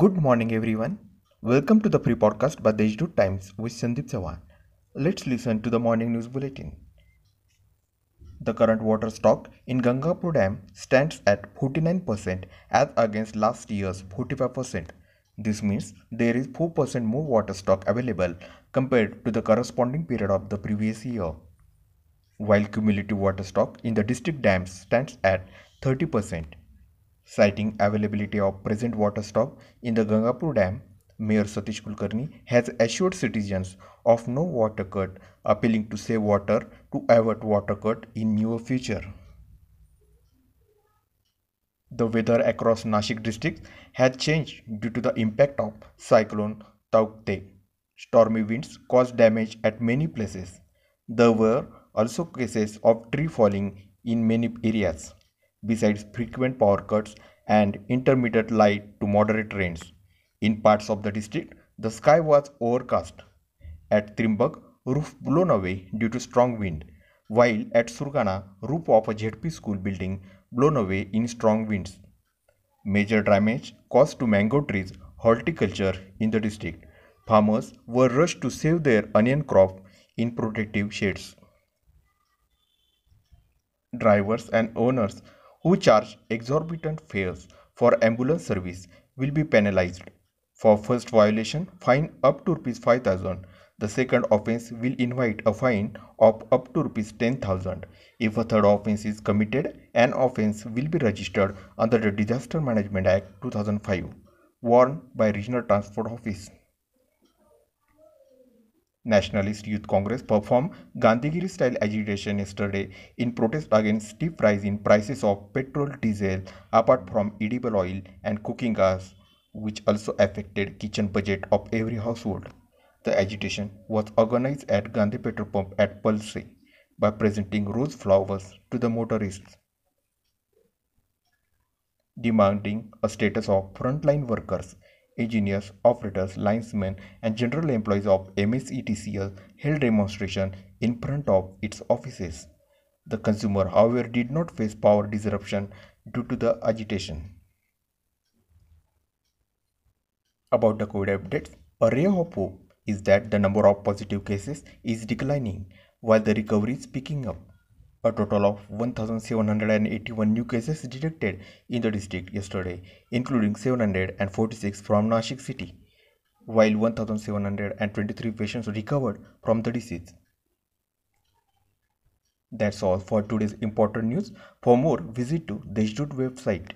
Good morning, everyone. Welcome to the pre podcast by Deshdoot Times with Sandeep Chavan. Let's listen to the morning news bulletin. The current water stock in Gangapur Dam stands at 49% as against last year's 45%. This means there is 4% more water stock available compared to the corresponding period of the previous year. While cumulative water stock in the district dams stands at 30%. Citing availability of present water stock in the Gangapur Dam, Mayor Satish Kulkarni has assured citizens of no water cut, appealing to save water to avert water cut in near future. The weather across Nashik district has changed due to the impact of cyclone Taukte. Stormy winds caused damage at many places. There were also cases of tree falling in many areas besides frequent power cuts and intermittent light to moderate rains. In parts of the district, the sky was overcast. At Trimbak, roof blown away due to strong wind, while at Surgana, roof of a ZP school building blown away in strong winds. Major damage caused to mango trees horticulture in the district. Farmers were rushed to save their onion crop in protective shades. Drivers and owners who charge exorbitant fares for ambulance service will be penalized. For first violation, fine up to rupees 5000. The second offense will invite a fine of up to rupees 10000. If a third offense is committed, an offense will be registered under the Disaster Management Act 2005, warned by Regional Transport Office. Nationalist Youth Congress performed Gandhigiri style agitation yesterday in protest against steep rise in prices of petrol, diesel, apart from edible oil and cooking gas, which also affected kitchen budget of every household. The agitation was organized at Gandhi petrol pump at Palse by presenting rose flowers to the motorists demanding a status of frontline workers engineers, operators, linesmen, and general employees of MSETCL held demonstration in front of its offices. The consumer, however, did not face power disruption due to the agitation. About the COVID updates, a ray of hope is that the number of positive cases is declining while the recovery is picking up. A total of 1,781 new cases detected in the district yesterday, including 746 from Nashik city, while 1,723 patients recovered from the disease. That's all for today's important news. For more, visit to Deshdoot website.